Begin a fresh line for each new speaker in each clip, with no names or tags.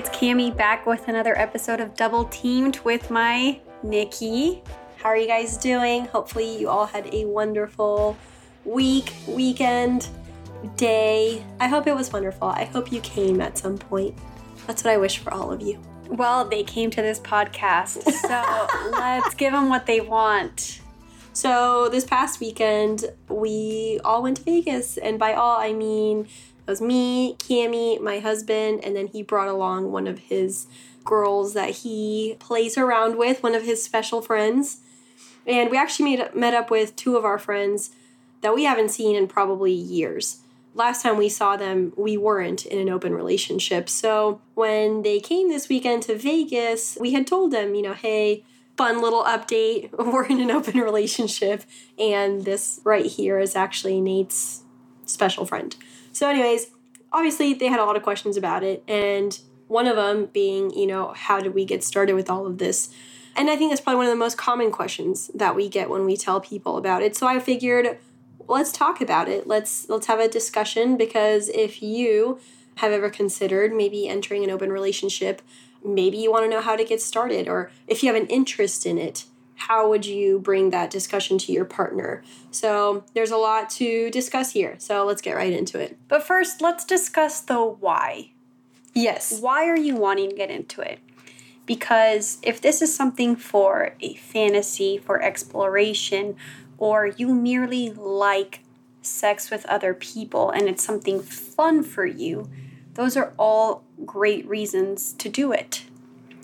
it's Cami back with another episode of Double Teamed with my Niki. How are you guys doing? Hopefully, you all had a wonderful week, weekend, day. I hope it was wonderful. I hope you came at some point. That's what I wish for all of you. Well, they came to this podcast, so let's give them what they want. So, this past weekend, we all went to Vegas, and by all, I mean was me, Cami, my husband, and then he brought along one of his girls that he plays around with, one of his special friends. And we actually made, met up with two of our friends that we haven't seen in probably years. Last time we saw them, we weren't in an open relationship. So when they came this weekend to Vegas, we had told them, you know, hey, fun little update. We're in an open relationship. And this right here is actually Nate's special friend. So, anyways, obviously they had a lot of questions about it. And one of them being, you know, how did we get started with all of this? And I think that's probably one of the most common questions that we get when we tell people about it. So I figured let's talk about it. Let's let's have a discussion because if you have ever considered maybe entering an open relationship, maybe you want to know how to get started or if you have an interest in it, how would you bring that discussion to your partner? So, there's a lot to discuss here. So, let's get right into it. But first, let's discuss the why.
Yes.
Why are you wanting to get into it? Because if this is something for a fantasy, for exploration, or you merely like sex with other people and it's something fun for you, those are all great reasons to do it.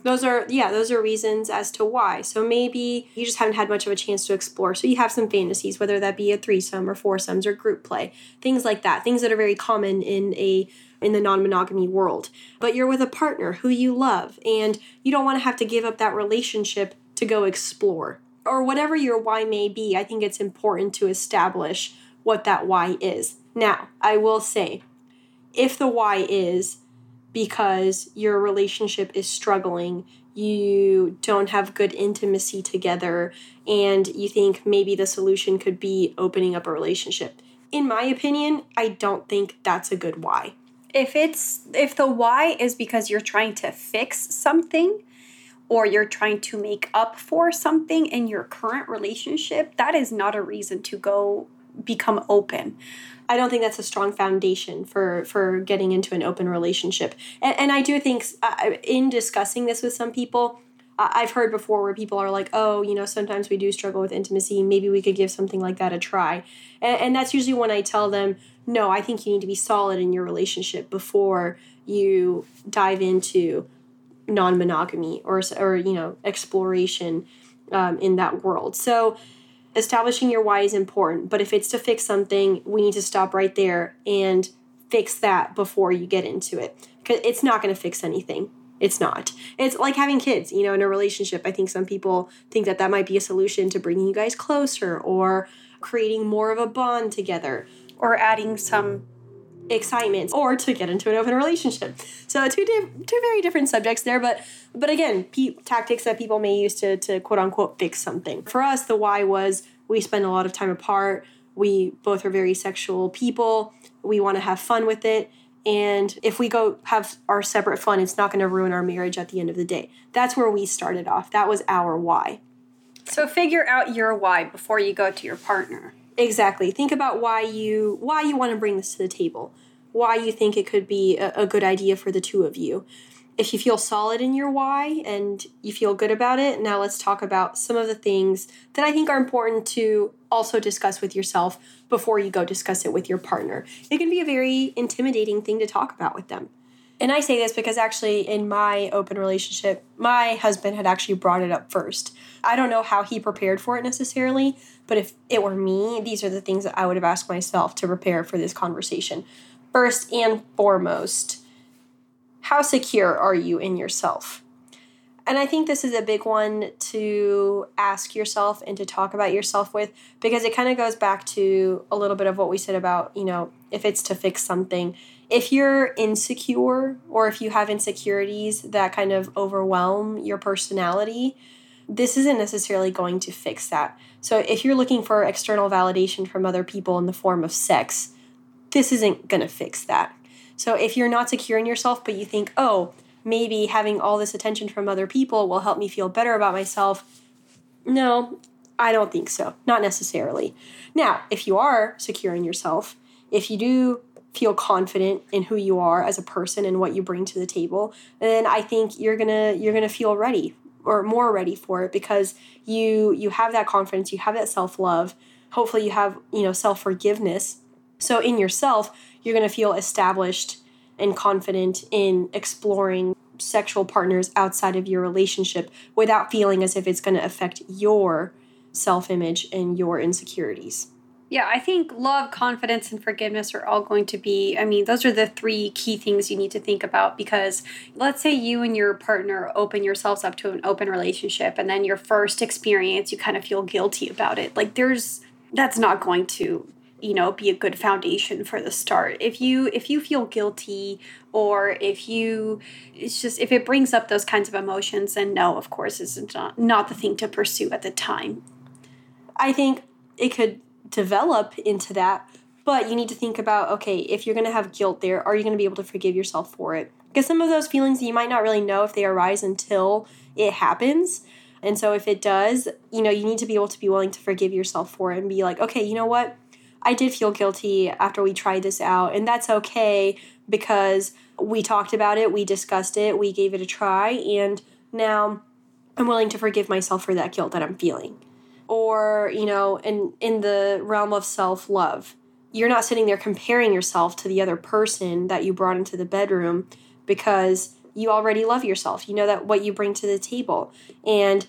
Those are, yeah, those are reasons as to why. So maybe you just haven't had much of a chance to explore. So you have some fantasies, whether that be a threesome or foursomes or group play, things like that, things that are very common in a in the non-monogamy world. But you're with a partner who you love and you don't want to have to give up that relationship to go explore. Or whatever your why may be, I think it's important to establish what that why is. Now, I will say, if the why is because your relationship is struggling, you don't have good intimacy together, and you think maybe the solution could be opening up a relationship. In my opinion, I don't think that's a good why.
If it's if the why is because you're trying to fix something or you're trying to make up for something in your current relationship, that is not a reason to go become open.
I don't think that's a strong foundation for for getting into an open relationship. And, and I do think uh, in discussing this with some people, I've heard before where people are like, "Oh, you know, sometimes we do struggle with intimacy. Maybe we could give something like that a try." And, and that's usually when I tell them, "No, I think you need to be solid in your relationship before you dive into non-monogamy or or you know exploration um, in that world." So establishing your why is important, but if it's to fix something, we need to stop right there and fix that before you get into it. Because it's not going to fix anything. It's not. It's like having kids, you know, in a relationship. I think some people think that that might be a solution to bringing you guys closer or creating more of a bond together
or adding some
excitement or to get into an open relationship. So two diff- two very different subjects there, but but again, pe- tactics that people may use to to quote unquote fix something. For us, the why was we spend a lot of time apart. We both are very sexual people. We want to have fun with it. And if we go have our separate fun, it's not going to ruin our marriage at the end of the day. That's where we started off. That was our why.
So figure out your why before you go to your partner.
Exactly. Think about why you why you want to bring this to the table. Why you think it could be a, a good idea for the two of you. If you feel solid in your why and you feel good about it, now let's talk about some of the things that I think are important to also discuss with yourself before you go discuss it with your partner. It can be a very intimidating thing to talk about with them. And I say this because actually, in my open relationship, my husband had actually brought it up first. I don't know how he prepared for it necessarily, but if it were me, these are the things that I would have asked myself to prepare for this conversation. First and foremost, how secure are you in yourself? And I think this is a big one to ask yourself and to talk about yourself with because it kind of goes back to a little bit of what we said about, you know, if it's to fix something. If you're insecure or if you have insecurities that kind of overwhelm your personality, this isn't necessarily going to fix that. So if you're looking for external validation from other people in the form of sex, this isn't going to fix that. So if you're not secure in yourself, but you think, oh, maybe having all this attention from other people will help me feel better about myself. No, I don't think so. Not necessarily. Now, if you are secure in yourself, if you do feel confident in who you are as a person and what you bring to the table, then I think you're to you're to feel ready or more ready for it because you you have that confidence, you have that self-love. Hopefully you have, you know, self-forgiveness. So in yourself, you're to feel established and confident in exploring sexual partners outside of your relationship without feeling as if it's going to affect your self-image and your insecurities.
Yeah, I think love, confidence, and forgiveness are all going to be, I mean, those are the three key things you need to think about because let's say you and your partner open yourselves up to an open relationship and then your first experience, you kind of feel guilty about it. Like, there's, that's not going to you know be a good foundation for the start if you if you feel guilty or if you it's just if it brings up those kinds of emotions then no of course it's not not the thing to pursue at the time
i think it could develop into that. But you need to think about okay, if you're going to have guilt there, are you going to be able to forgive yourself for it? Because some of those feelings you might not really know if they arise until it happens. And so if it does, you know, you need to be able to be willing to forgive yourself for it and be like, okay, you know what? I did feel guilty after we tried this out, and that's okay because we talked about it, we discussed it, we gave it a try, and now I'm willing to forgive myself for that guilt that I'm feeling or you know in in the realm of self-love. You're not sitting there comparing yourself to the other person that you brought into the bedroom because you already love yourself. You know that what you bring to the table. And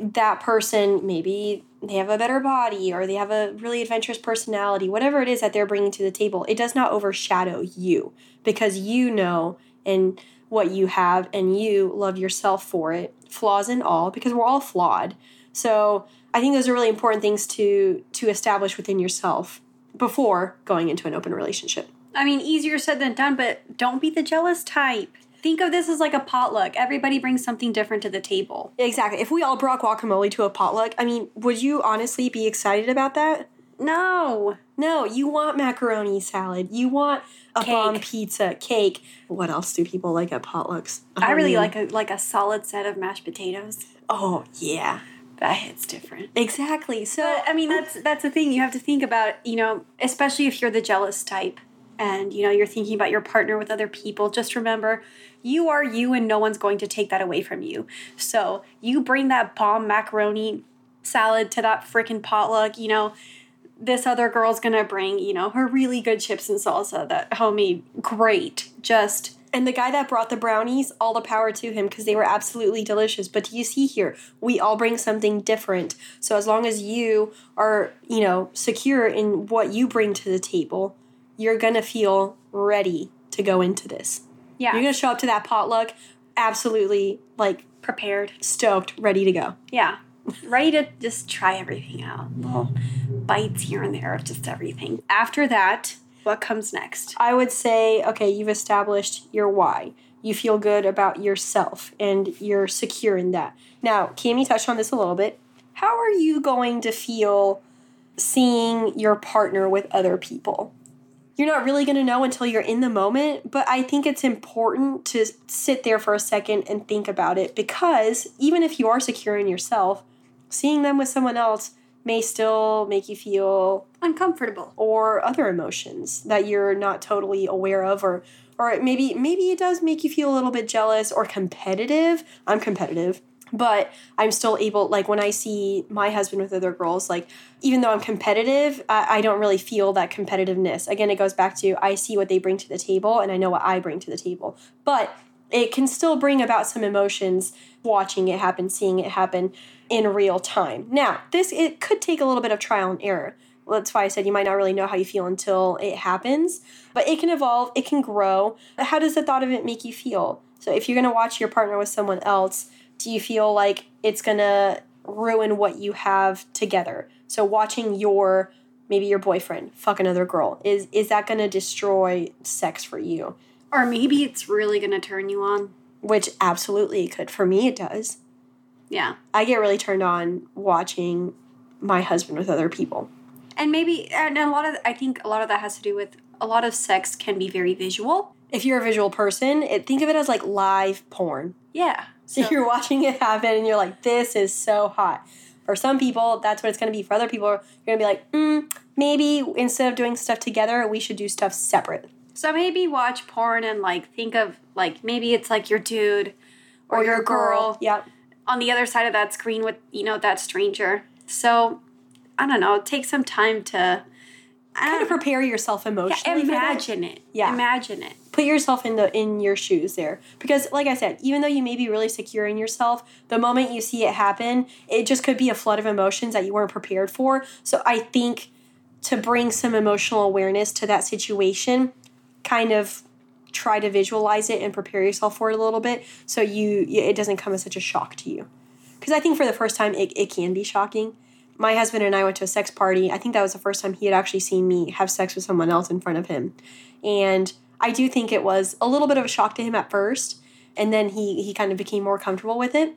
that person maybe they have a better body or they have a really adventurous personality whatever it is that they're bringing to the table it does not overshadow you because you know and what you have and you love yourself for it flaws and all because we're all flawed. So I think those are really important things to to establish within yourself before going into an open relationship.
I mean, easier said than done, but don't be the jealous type. Think of this as like a potluck. Everybody brings something different to the table.
Exactly. If we all brought guacamole to a potluck, I mean, would you honestly be excited about that?
No.
No, you want macaroni salad. You want a
Cake.
bomb pizza, cake. What else do people like at potlucks?
I really
mean-
like a like a solid set of mashed potatoes.
Oh, yeah.
That hits different.
Exactly. So
But I mean, that's that's the thing you have to think about. You know, especially if you're the jealous type, and you know you're thinking about your partner with other people. Just remember, you are you, and no one's going to take that away from you. So you bring that bomb macaroni salad to that freaking potluck. You know, this other girl's gonna bring you know her really good chips and salsa that homemade great. Just
And the guy that brought the brownies, all the power to him because they were absolutely delicious. But do you see here, we all bring something different. So as long as you are, you know, secure in what you bring to the table, you're gonna feel ready to go into this.
yeah,
You're gonna show up to that potluck absolutely like
prepared.
stoked, ready to go.
Yeah. Ready to just try everything out. Little bites here and there of just everything. After that, what comes next?
I would say, okay, you've established your why. You feel good about yourself and you're secure in that. Now, Cami touched on this a little bit. How are you going to feel seeing your partner with other people? You're not really going to know until you're in the moment, but I think it's important to sit there for a second and think about it because even if you are secure in yourself, seeing them with someone else may still make you feel
Uncomfortable.
or other emotions that you're not totally aware of or or maybe maybe it does make you feel a little bit jealous or competitive. I'm competitive but i'm still able like when i see my husband with other girls like even though i'm competitive I, I don't really feel that competitiveness. Again it goes back to i see what they bring to the table and i know what i bring to the table. But it can still bring about some emotions watching it happen seeing it happen in real time now this it could take a little bit of trial and error that's why I said you might not really know how you feel until it happens, but it can evolve, it can grow. How does the thought of it make you feel? So if you're going to watch your partner with someone else, do you feel like it's going to ruin what you have together? So watching your maybe your boyfriend fuck another girl is is that going to destroy sex for you?
Or maybe it's really going to turn you on.
Which absolutely it could. For me it does.
Yeah.
I get really turned on watching my husband with other people.
And maybe, and a lot of, I think a lot of that has to do with a lot of sex can be very visual.
if you're a visual person, it, think of it as like live porn.
Yeah.
So, you're watching it happen and you're like, this is so hot. For some people, that's what it's going to be. For other people, you're going to be like, mm, maybe instead of doing stuff together, we should do stuff separate.
So maybe watch porn and like think of like maybe it's like your dude or, your girl
Yep.
On the other side of that screen with you know that stranger. So I don't know. Take some time to
Kind of prepare yourself emotionally.
yeah, imagine it.
Yeah.
Imagine it.
put yourself in the in your shoes there because like i said even though you may be really secure in yourself the moment you see it happen it just could be a flood of emotions that you weren't prepared for so i think to bring some emotional awareness to that situation kind of try to visualize it and prepare yourself for it a little bit so you it doesn't come as such a shock to you because i think for the first time it, it can be shocking my husband and i went to a sex party i think that was the first time he had actually seen me have sex with someone else in front of him and I do think it was a little bit of a shock to him at first, and then he he kind of became more comfortable with it.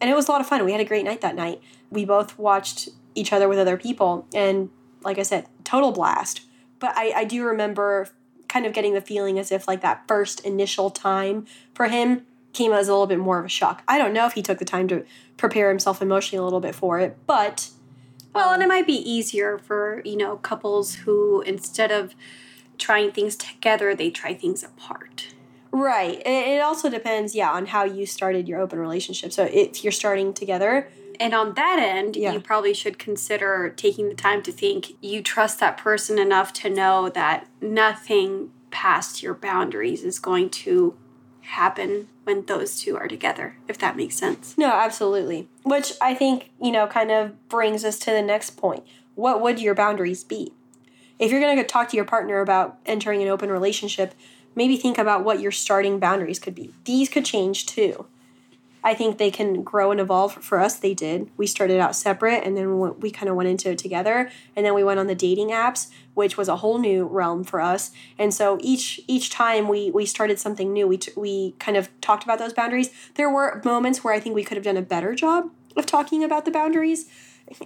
And it was a lot of fun. We had a great night that night. We both watched each other with other people, and like I said, total blast. But I, I do remember kind of getting the feeling as if like that first initial time for him came as a little bit more of a shock. I don't know if he took the time to prepare himself emotionally a little bit for it, but
Well, and it um, might be easier for, you know, couples who instead of trying things together, they try things apart.
right. It, it also depends, yeah, on how you started your open relationship. So if you're starting together,
And on that end,
Yeah.
you probably should consider taking the time to think you trust that person enough to know that nothing past your boundaries is going to happen when those two are together, if that makes sense.
No, absolutely. Which I think, you know, kind of brings us to the next point. What would your boundaries be? If you're going to go talk to your partner about entering an open relationship, maybe think about what your starting boundaries could be. These could change too. I think they can grow and evolve. For us, they did. We started out separate and then we- kind of went into it together. And then we went on the dating apps, which was a whole new realm for us. And so each each time we we started something new, we t- we kind of talked about those boundaries. There were moments where I think we could have done a better job of talking about the boundaries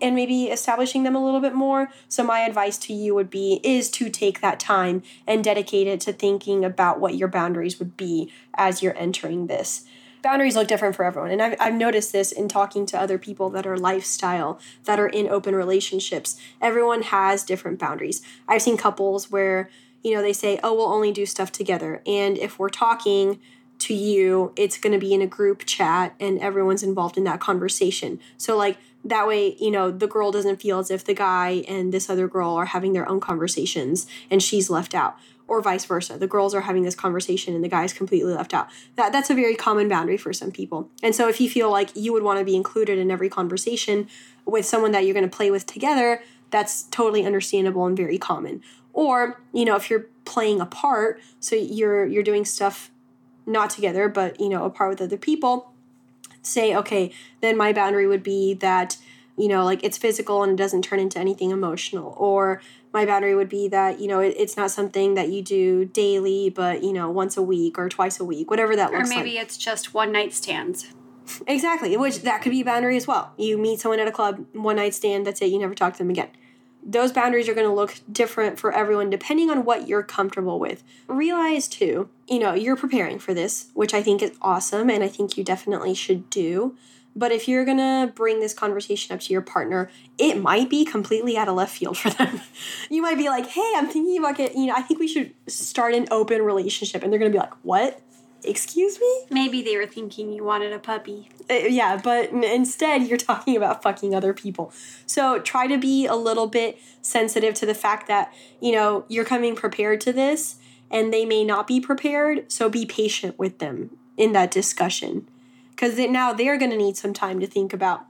and maybe establishing them a little bit more. So my advice to you would be is to take that time and dedicate it to thinking about what your boundaries would be as you're entering this. Boundaries look different for everyone. And I've, I've noticed this in talking to other people that are lifestyle, that are in open relationships. Everyone has different boundaries. I've seen couples where, you know, they say, oh, we'll only do stuff together. And if we're talking, to you, it's going to be in a group chat and everyone's involved in that conversation. So, like, that way, you know, the girl doesn't feel as if the guy and this other girl are having their own conversations and she's left out. Or vice versa. The girls are having this conversation and the guy's completely left out. That that's a very common boundary for some people. And so if you feel like you would want to be included in every conversation with someone that you're going to play with together, that's totally understandable and very common. Or, you know, if you're playing a part, so you're you're doing stuff not together, but you know, apart with other people, say, okay, then my boundary would be that, you know, like it's physical and it doesn't turn into anything emotional. Or my boundary would be that, you know, it, it's not something that you do daily, but, you know, once a week or twice a week, whatever that looks like.
Or maybe it's just one night stands.
Exactly, which that could be a boundary as well. You meet someone at a club, one night stand, that's it, you never talk to them again. Those boundaries are going to look different for everyone depending on what you're comfortable with. Realize too, you know, you're preparing for this, which I think is awesome and I think you definitely should do. But if you're going to bring this conversation up to your partner, it might be completely out of left field for them. you might be like, "Hey, I'm thinking about it, you know, I think we should start an open relationship." And they're going to be like, "What?" Excuse me?
Maybe they were thinking you wanted a puppy.
Uh, yeah, but instead you're talking about fucking other people. So try to be a little bit sensitive to the fact that, you know, you're coming prepared to this and they may not be prepared. So be patient with them in that discussion. Because now they're going to need some time to think about.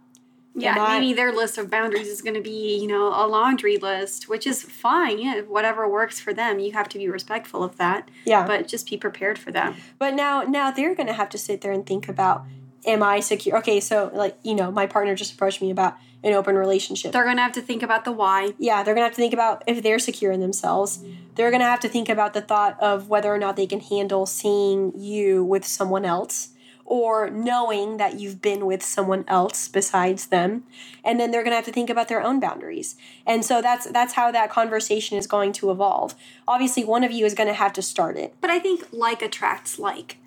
Yeah,
I-
maybe their list of boundaries is going to be, you know, a laundry list, which is fine. Yeah, whatever works for them. You have to be respectful of that,
Yeah.
but just be prepared for them.
But now, now they're going to have to sit there and think about, am I secure? Okay, so like, you know, my partner just approached me about an open relationship.
They're going to have to think about the why.
yeah, they're gonna have to think about if they're secure in themselves. They're gonna have to think about the thought of whether or not they can handle seeing you with someone else, or knowing that you've been with someone else besides them and then they're going to have to think about their own boundaries and so that's that's how that conversation is going to evolve obviously one of you is going to have to start it
But I think like attracts like.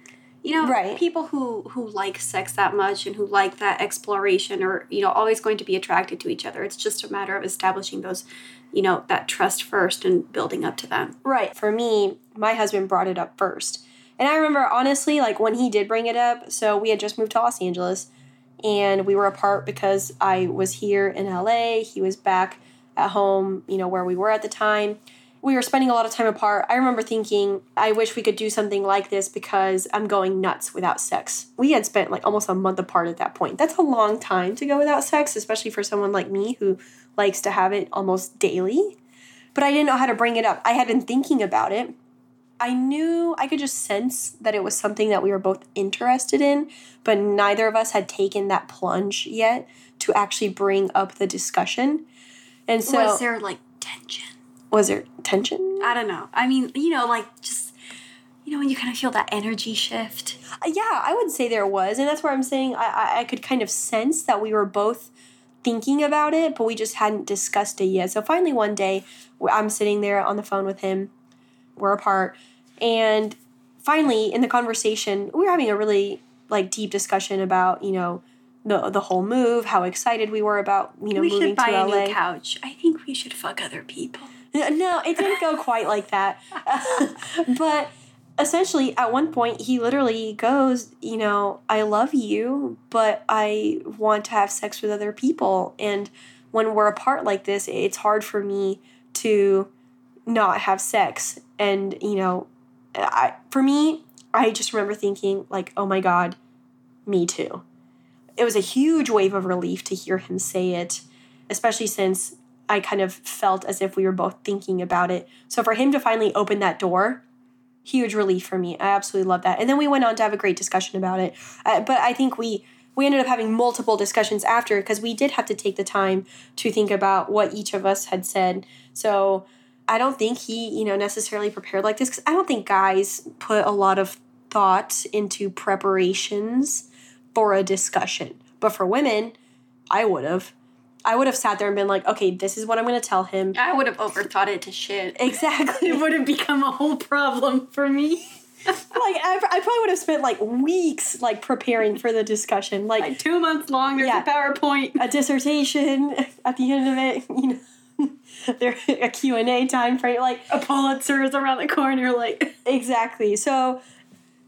You know,
Right.
people who who like sex that much and who like that exploration are, you know, always going to be attracted to each other. It's just a matter of establishing those, you know, that trust first and building up to them.
Right. For me, my husband brought it up first. And I remember honestly, like when he did bring it up, so we had just moved to Los Angeles and we were apart because I was here in LA. He was back at home, you know, where we were at the time. We were spending a lot of time apart. I remember thinking, I wish we could do something like this because I'm going nuts without sex. We had spent like almost a month apart at that point. That's a long time to go without sex, especially for someone like me who likes to have it almost daily. But I didn't know how to bring it up. I had been thinking about it. I knew I could just sense that it was something that we were both interested in, but neither of us had taken that plunge yet to actually bring up the discussion. And so,
was there like tension?
was there tension?
I don't know. I mean, you know, like just you know when you kind of feel that energy shift.
Uh, yeah, I would say there was, and that's where I'm saying I, I, I could kind of sense that we were both thinking about it, but we just hadn't discussed it yet. So finally, one day, I'm sitting there on the phone with him. We're apart, and finally, in the conversation, we were having a really like deep discussion about you know the the whole move, how excited we were about you know
we
moving
should buy
to
a
LA.
new couch. I think we should fuck other people.
No, it didn't go quite like that. but essentially, at one point, he literally goes, You know, I love you, but I want to have sex with other people. And when we're apart like this, it's hard for me to not have sex. And, you know, I, for me, I just remember thinking, like, oh my God, me too. It was a huge wave of relief to hear him say it, especially since I kind of felt as if we were both thinking about it. So for him to finally open that door, huge relief for me. I absolutely love that. And then we went on to have a great discussion about it. Uh, but I think we we ended up having multiple discussions after because we did have to take the time to think about what each of us had said. So I don't think he, you know, necessarily prepared like this because I don't think guys put a lot of thought into preparations for a discussion. But for women, I would have. I would have sat there and been like, okay, this is what I'm going to tell him.
I would have overthought it to shit.
Exactly.
It would have become a whole problem for me.
like I, I probably would have spent like weeks like preparing for the discussion, like
Like two months long, there's
Yeah.
a PowerPoint.
a dissertation at the end of it. You know, there a Q and A time frame, like
A Pulitzer is around the corner, like
exactly. So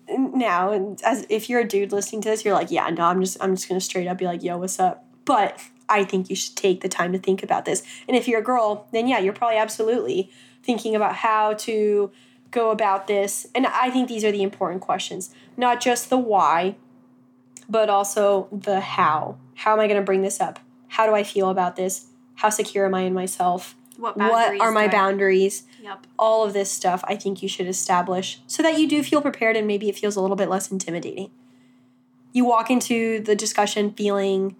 now, and as if you're a dude listening to this, you're like, yeah, no, I'm just I'm just gonna straight up be like, yo, what's up? But I think you should take the time to think about this. And if you're a girl, then yeah, you're probably absolutely thinking about how to go about this. And I think these are the important questions, not just the why, but also the how. How am I going to bring this up? How do I feel about this? How secure am I in myself?
What
What are my boundaries?
Yep.
All of this stuff I think you should establish so that you do feel prepared and maybe it feels a little bit less intimidating. You walk into the discussion feeling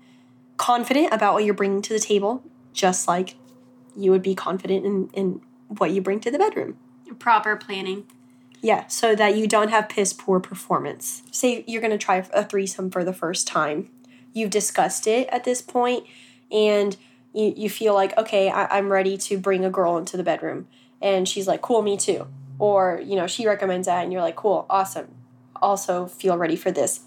confident about what you're bringing to the table, just like you would be confident in, in what you bring to the bedroom.
Proper planning.
Yeah, so that you don't have piss poor performance. Say you're going to try a threesome for the first time. You've discussed it at this point, and you, you feel like, okay, I, I'm ready to bring a girl into the bedroom. And she's like, cool, me too. Or, you know, she recommends that, and you're like, cool, awesome. Also feel ready for this.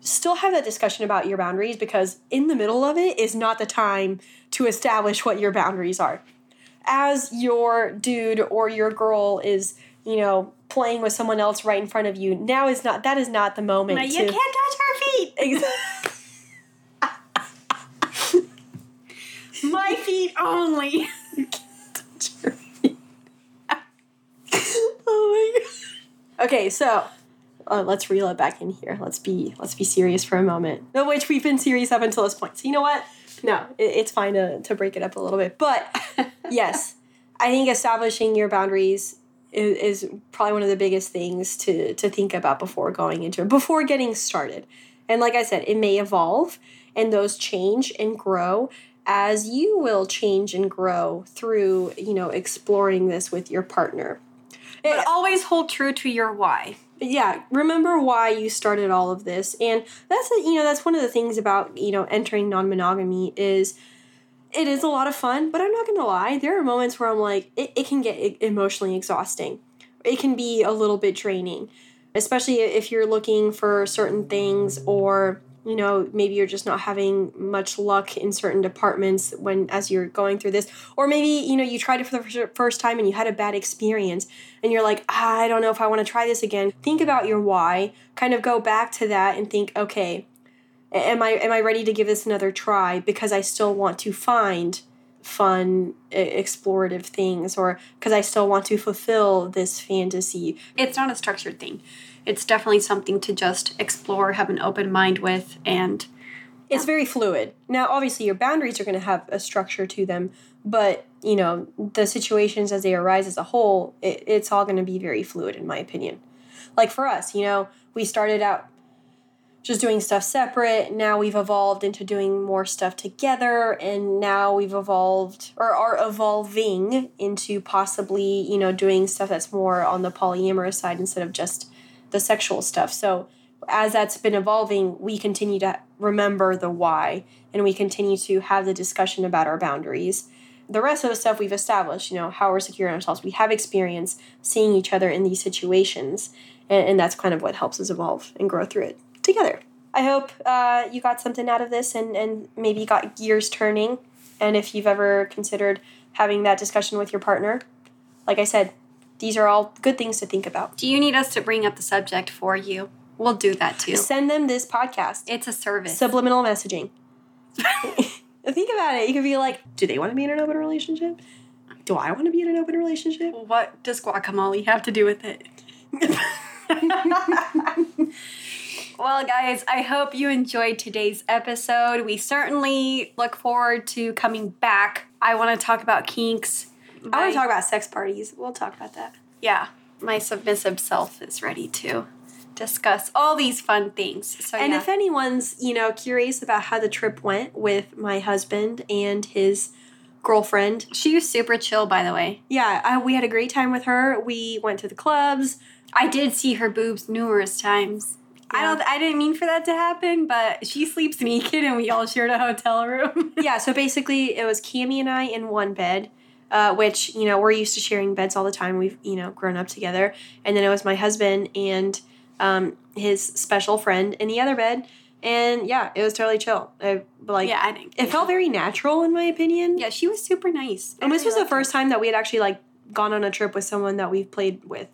Still have that discussion about your boundaries because in the middle of it is not the time to establish what your boundaries are as your dude or your girl is, you know, playing with someone else right in front of you, now is not that is not the moment to
you can't touch her feet.
Ex-
My feet only.
oh my god. Okay, so uh, let's reel it back in here. Let's be let's be serious for a moment. No, which we've been serious up until this point. So you know what? No, it, it's fine to, to break it up a little bit. But yes, I think establishing your boundaries is, is probably one of the biggest things to to think about before going into it, before getting started. And like I said, it may evolve and those change and grow as you will change and grow through, you know, exploring this with your partner.
but eh, always hold true to your why.
yeah remember why you started all of this and that's a, you know that's one of the things about you know entering non-monogamy is it is a lot of fun but i'm not gonna lie there are moments where i'm like it, it can get emotionally exhausting it can be a little bit draining especially if you're looking for certain things or you know maybe you're just not having much luck in certain departments when as you're going through this. Or maybe you know you tried it for the first time and you had a bad experience and you're like ah, i don't know if i want to try this again. Think about your why. Kind of go back to that and think okay am i am i ready to give this another try because i still want to find fun explorative things or because i still want to fulfill this fantasy
It's not a structured thing. It's definitely something to just explore, have an open mind with, and
it's very fluid. Now, obviously, your boundaries are going to have a structure to them, but you know the situations as they arise as a whole, it, it's all going to be very fluid, in my opinion. Like for us, you know, we started out just doing stuff separate. Now we've evolved into doing more stuff together, and now we've evolved or are evolving into possibly, you know, doing stuff that's more on the polyamorous side instead of just the sexual stuff. So as that's been evolving, we continue to remember the why and we continue to have the discussion about our boundaries. The rest of the stuff we've established, you know, how we're secure in ourselves. We have experience seeing each other in these situations, and, and that's kind of what helps us evolve and grow through it together. I hope uh, you got something out of this and, and maybe got gears turning. And if you've ever considered having that discussion with your partner, like I said, these are all good things to think about.
do you need us to bring up the subject for you? We'll do that too.
Send them this podcast.
It's a service.
Subliminal messaging. Think about it. You could be like, do they want to be in an open relationship? Do I want to be in an open relationship?
what does guacamole have to do with it? Well, guys, I hope you enjoyed today's episode. We certainly look forward to coming back. I want to talk about kinks.
I want to talk about sex parties. We'll talk about that.
Yeah, my submissive self is ready to discuss all these fun things. So
And
yeah.
if anyone's, you know, curious about how the trip went with my husband and his girlfriend,
she was super chill, by the way.
yeah, I, we had a great time with her. We went to the clubs.
I did see her boobs numerous times. I don't. I didn't mean for that to happen, but she sleeps naked, and we all shared a hotel room.
yeah, so basically it was Cami and I in one bed, uh, which, you know, we're used to sharing beds all the time. We've, you know, grown up together. And then it was my husband and um, his special friend in the other bed. And yeah, it was totally chill. I, like,
yeah, I didn't.
it felt very natural in my opinion.
Yeah, she was super nice.
And this was the first time that we had actually like gone on a trip with someone that we've played with.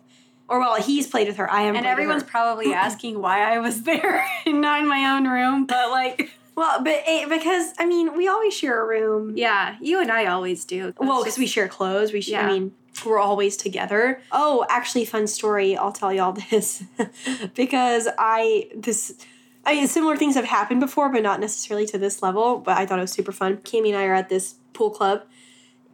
Or well, he's played with her. I haven't.
And everyone's probably asking why I was there and not in my own room, but like,
well, but it, because I mean, we always share a room.
yeah, you and I always do. That's
Well, because we share clothes. We share. I mean, we're always together. Oh, actually, fun story. I'll tell y'all this because I this. I mean, similar things have happened before, but not necessarily to this level. But I thought it was super fun. Cami and I are at this pool club,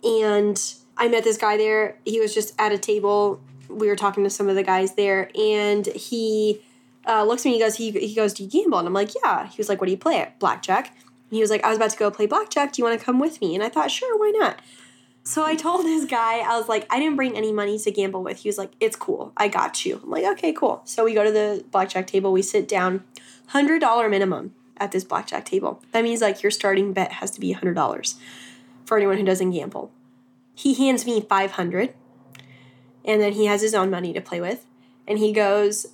and I met this guy there. He was just at a table. We were talking to some of the guys there, and he uh, looks at me. He goes, he, he goes, "Do you gamble?" And I'm like, "Yeah." He was like, "What do you play at blackjack?" And he was like, "I was about to go play blackjack. Do you want to come with me?" And I thought, "Sure, why not?" So I told this guy, I was like, I didn't bring any money to gamble with. He was like, It's cool. I got you. I'm like, Okay, cool. So we go to the blackjack table. We sit down, hundred dollar minimum at this blackjack table. That means like your starting bet has to be hundred dollars for anyone who doesn't gamble. He hands me five hundred, and then he has his own money to play with, and he goes,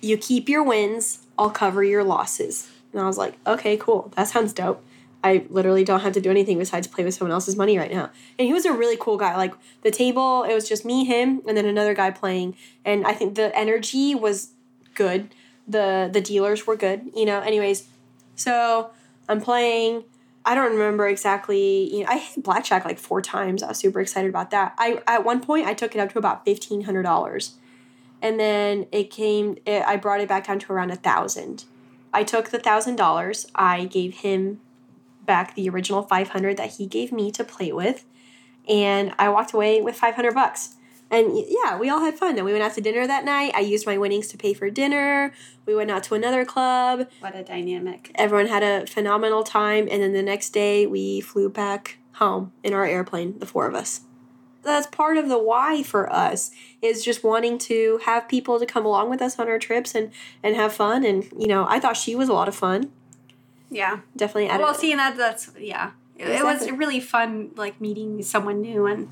"You keep your wins. I'll cover your losses." And I was like, "Okay, cool. That sounds dope." I literally don't have to do anything besides play with someone else's money right now. And he was a really cool guy. Like the table, it was just me, him, and then another guy playing. And I think the energy was good. The the dealers were good. You know. Anyways, so I'm playing. I don't remember exactly. You know, I hit blackjack like four times. I was super excited about that. I at one point I took it up to about fifteen hundred dollars, and then it came. It, I brought it back down to around a thousand. I took the thousand dollars. I gave him back the original 500 that he gave me to play with and i walked away with 500 bucks and yeah we all had fun. Then we went out to dinner that night. I used my winnings to pay for dinner. We went out to another club.
What a dynamic.
everyone had a phenomenal time. And then the next day we flew back home in our airplane the four of us. That's part of the why for us is just wanting to have people to come along with us on our trips and and have fun. And you know i thought she was a lot of fun.
Yeah.
definitely added
Well, seeing that, that's, yeah. It, it was really fun, like meeting someone new and,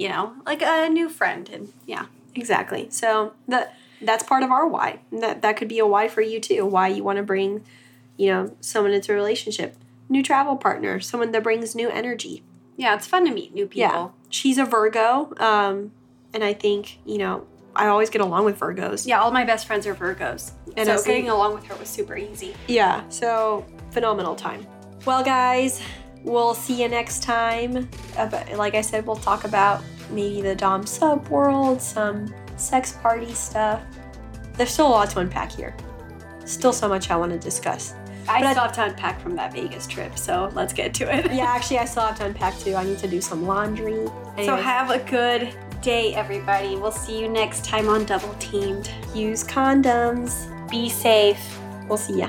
you know, like a new friend. And yeah.
exactly so that that's part of our why that that could be a why for you too why you want to bring you know someone into a relationship new travel partner someone that brings new energy
Yeah, it's fun to meet new people.
yeah she's a virgo um and i think you know i always get along with virgos
Yeah, all my best friends are Virgos.
And
so getting along with her was super easy.
Yeah, so phenomenal time. Well, guys, we'll see you next time. Uh, Like I said, we'll talk about maybe the Dom sub world, some sex party stuff. There's still a lot to unpack here. Still so much I want to discuss.
I
But I-
still have to unpack from that Vegas trip, so let's get to it.
Yeah, actually, I still have to unpack too. I need to do some laundry.
So have a good day, everybody. We'll see you next time on Double Teamed.
use condoms.
Be safe.
We'll see ya.